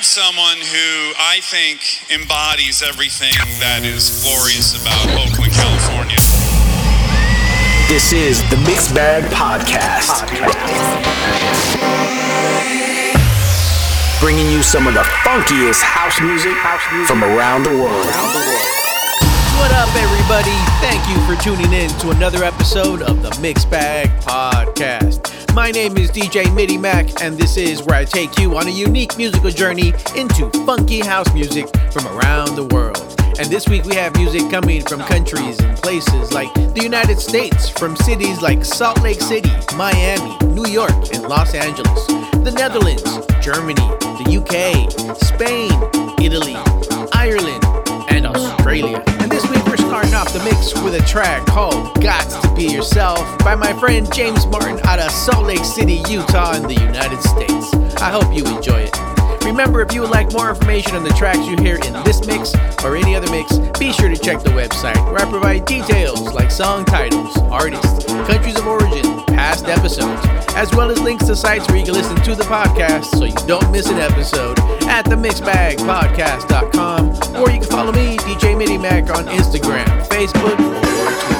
have someone who I think embodies everything that is glorious about Oakland, California. This is the Mixed Bag Podcast. Bringing you some of the funkiest house music from around the world. What up, everybody? Thank you for tuning in to another episode of the Mixed Bag Podcast. My name is DJ MIDIMACK, and this is where I take you on a unique musical journey into funky house music from around the world. And this week we have music coming from countries and places like the United States, from cities like Salt Lake City, Miami, New York, and Los Angeles, the Netherlands, Germany, the UK, Spain, Italy, Ireland, and Australia. And this week we're starting off the mix with a track called Got to Be Yourself by my friend James Martin out of Salt Lake City, Utah, in the United States. I hope you enjoy it. Remember, if you would like more information on the tracks you hear in this mix or any other mix, be sure to check the website where I provide details like song titles, artists, countries of origin, past episodes, as well as links to sites where you can listen to the podcast so you don't miss an episode at themixbagpodcast.com or you can follow me, DJ MIDIMACK, on Instagram, Facebook, or Twitter.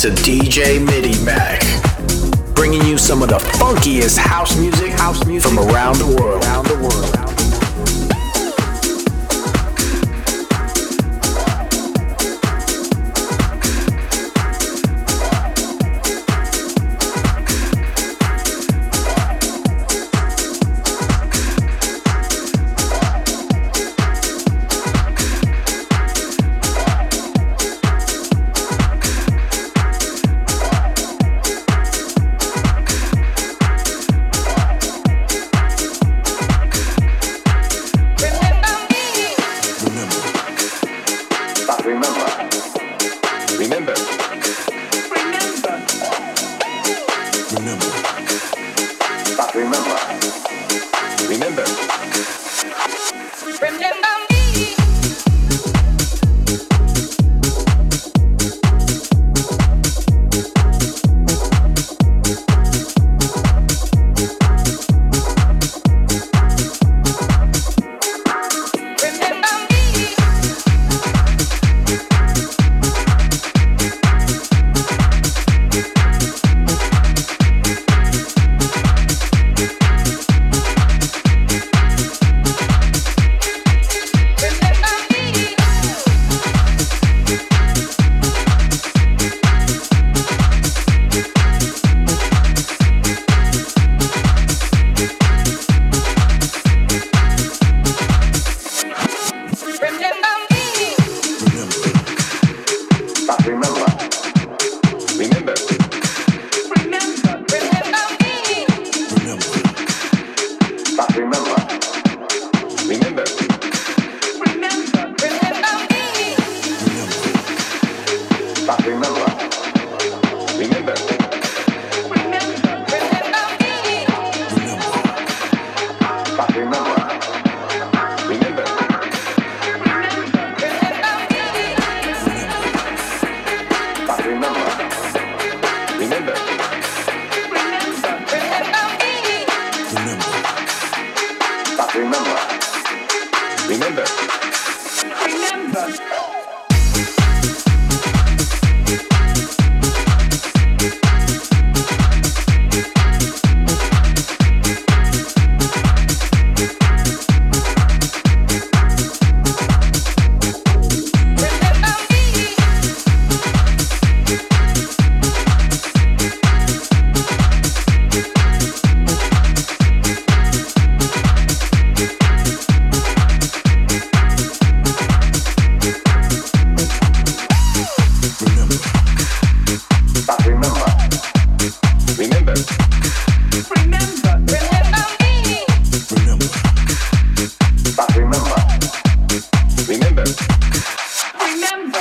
To DJ MIDIMACK, bringing you some of the funkiest house music, house music from around the world. Around the world.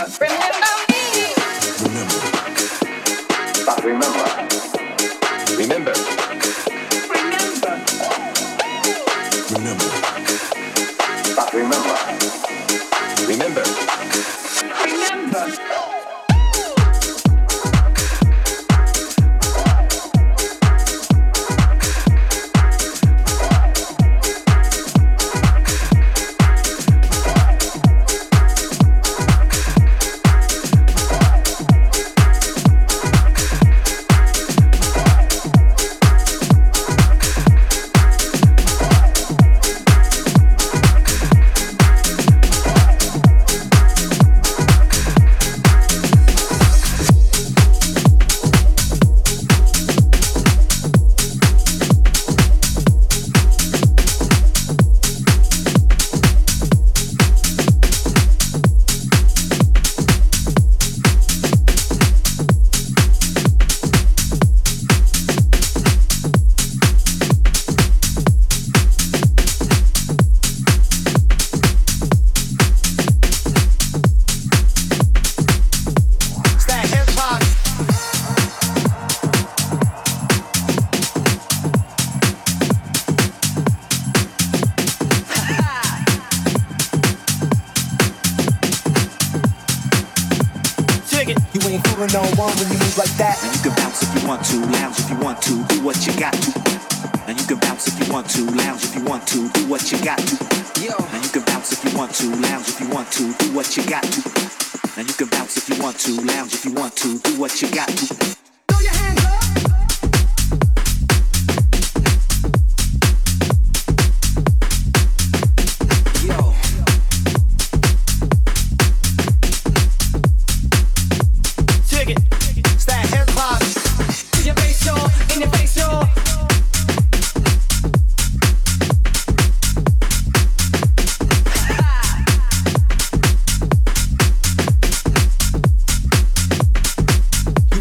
Do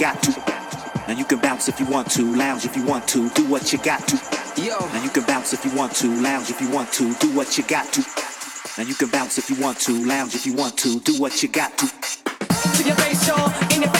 got to. Yo. Now you can bounce if you want to, lounge if you want to, do what you got to. Now you can bounce if you want to, lounge if you want to, do what you got to. And you can bounce if you want to lounge if you want to, do what you got to. In your face, y'all, in your face,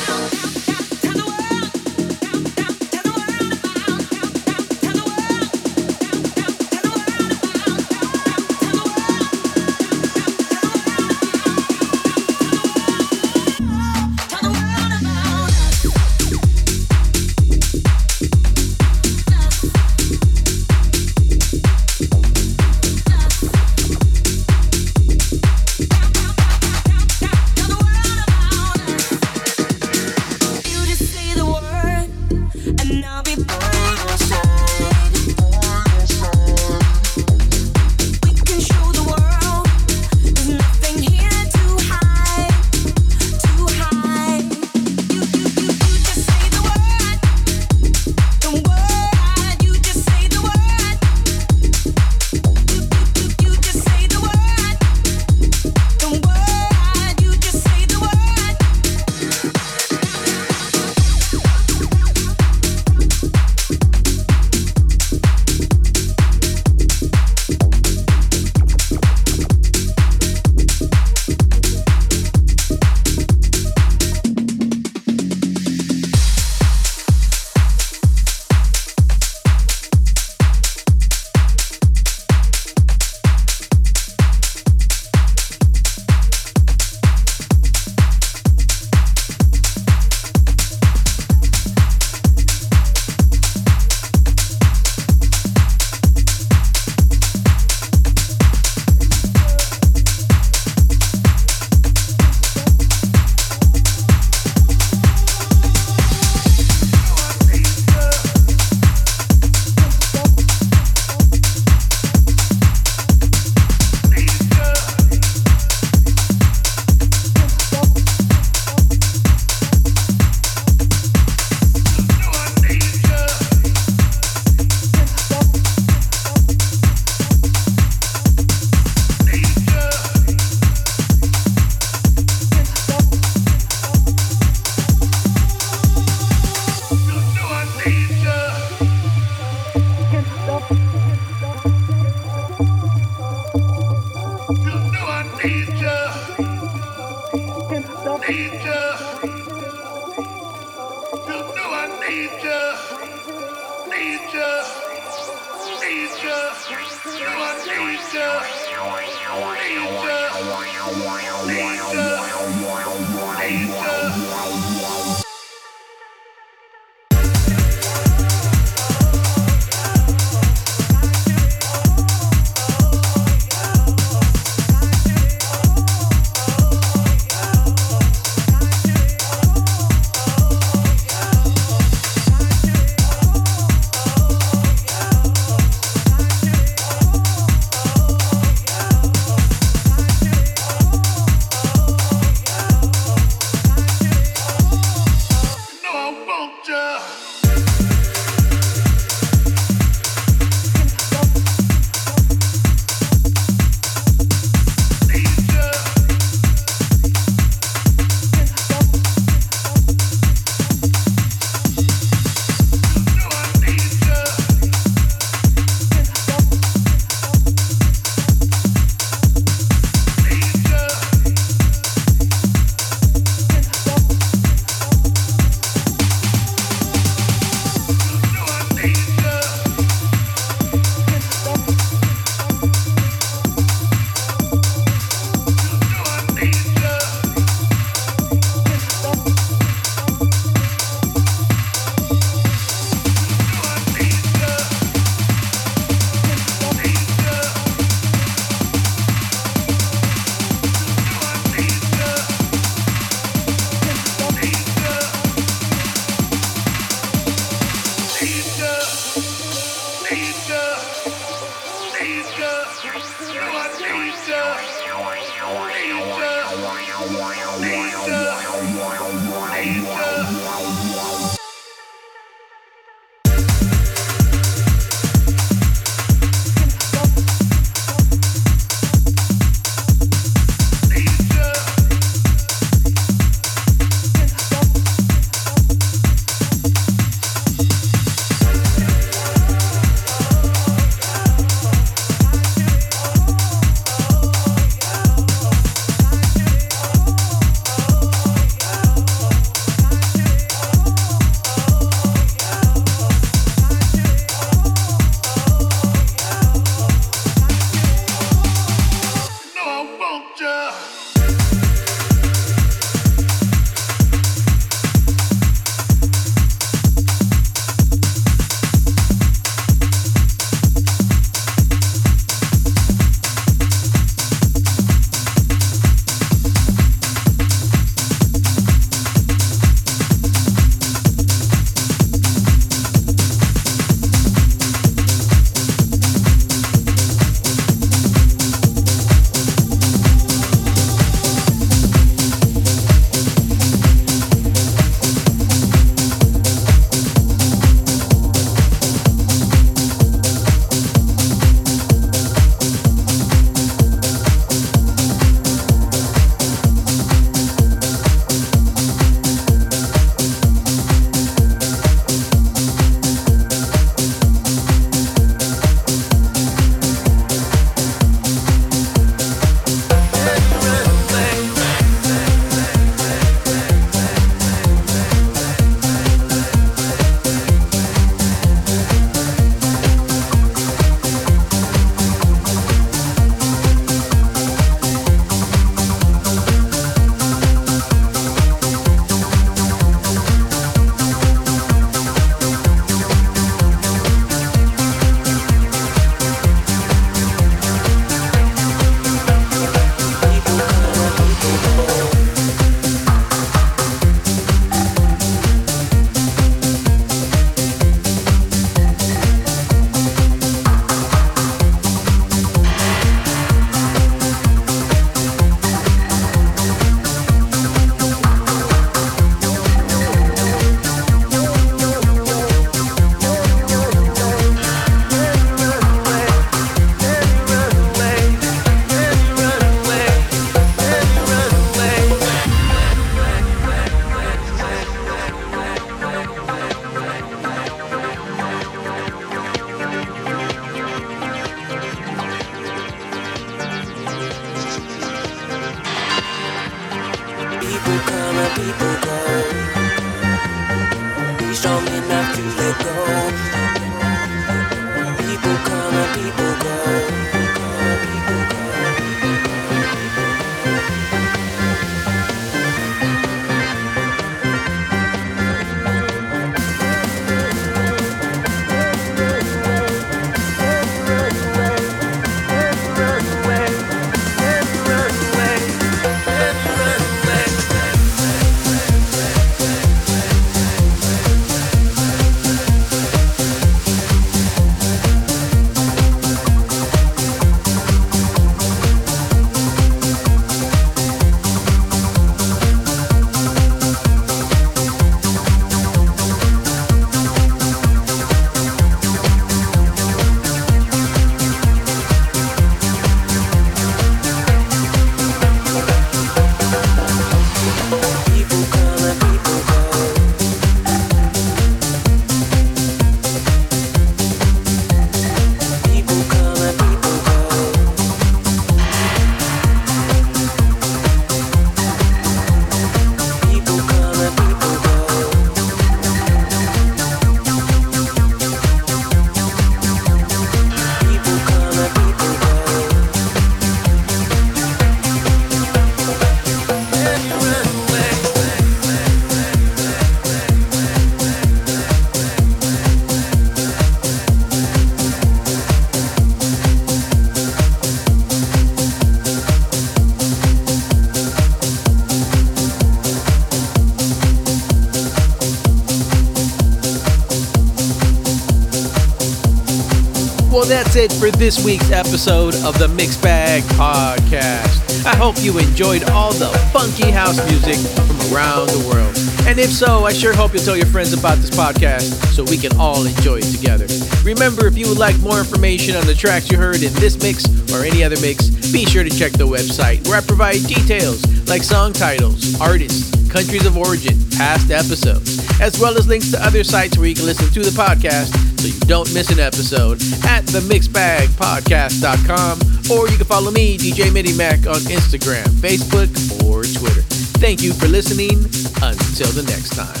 That's it for this week's episode of the Mix Bag Podcast. I hope you enjoyed all the funky house music from around the world. And if so, I sure hope you'll tell your friends about this podcast so we can all enjoy it together. Remember, if you would like more information on the tracks you heard in this mix or any other mix, be sure to check the website where I provide details like song titles, artists, countries of origin, past episodes, as well as links to other sites where you can listen to the podcast so you don't miss an episode at themixbagpodcast.com or you can follow me, DJ MIDIMACK, on Instagram, Facebook, or Twitter. Thank you for listening. Until the next time.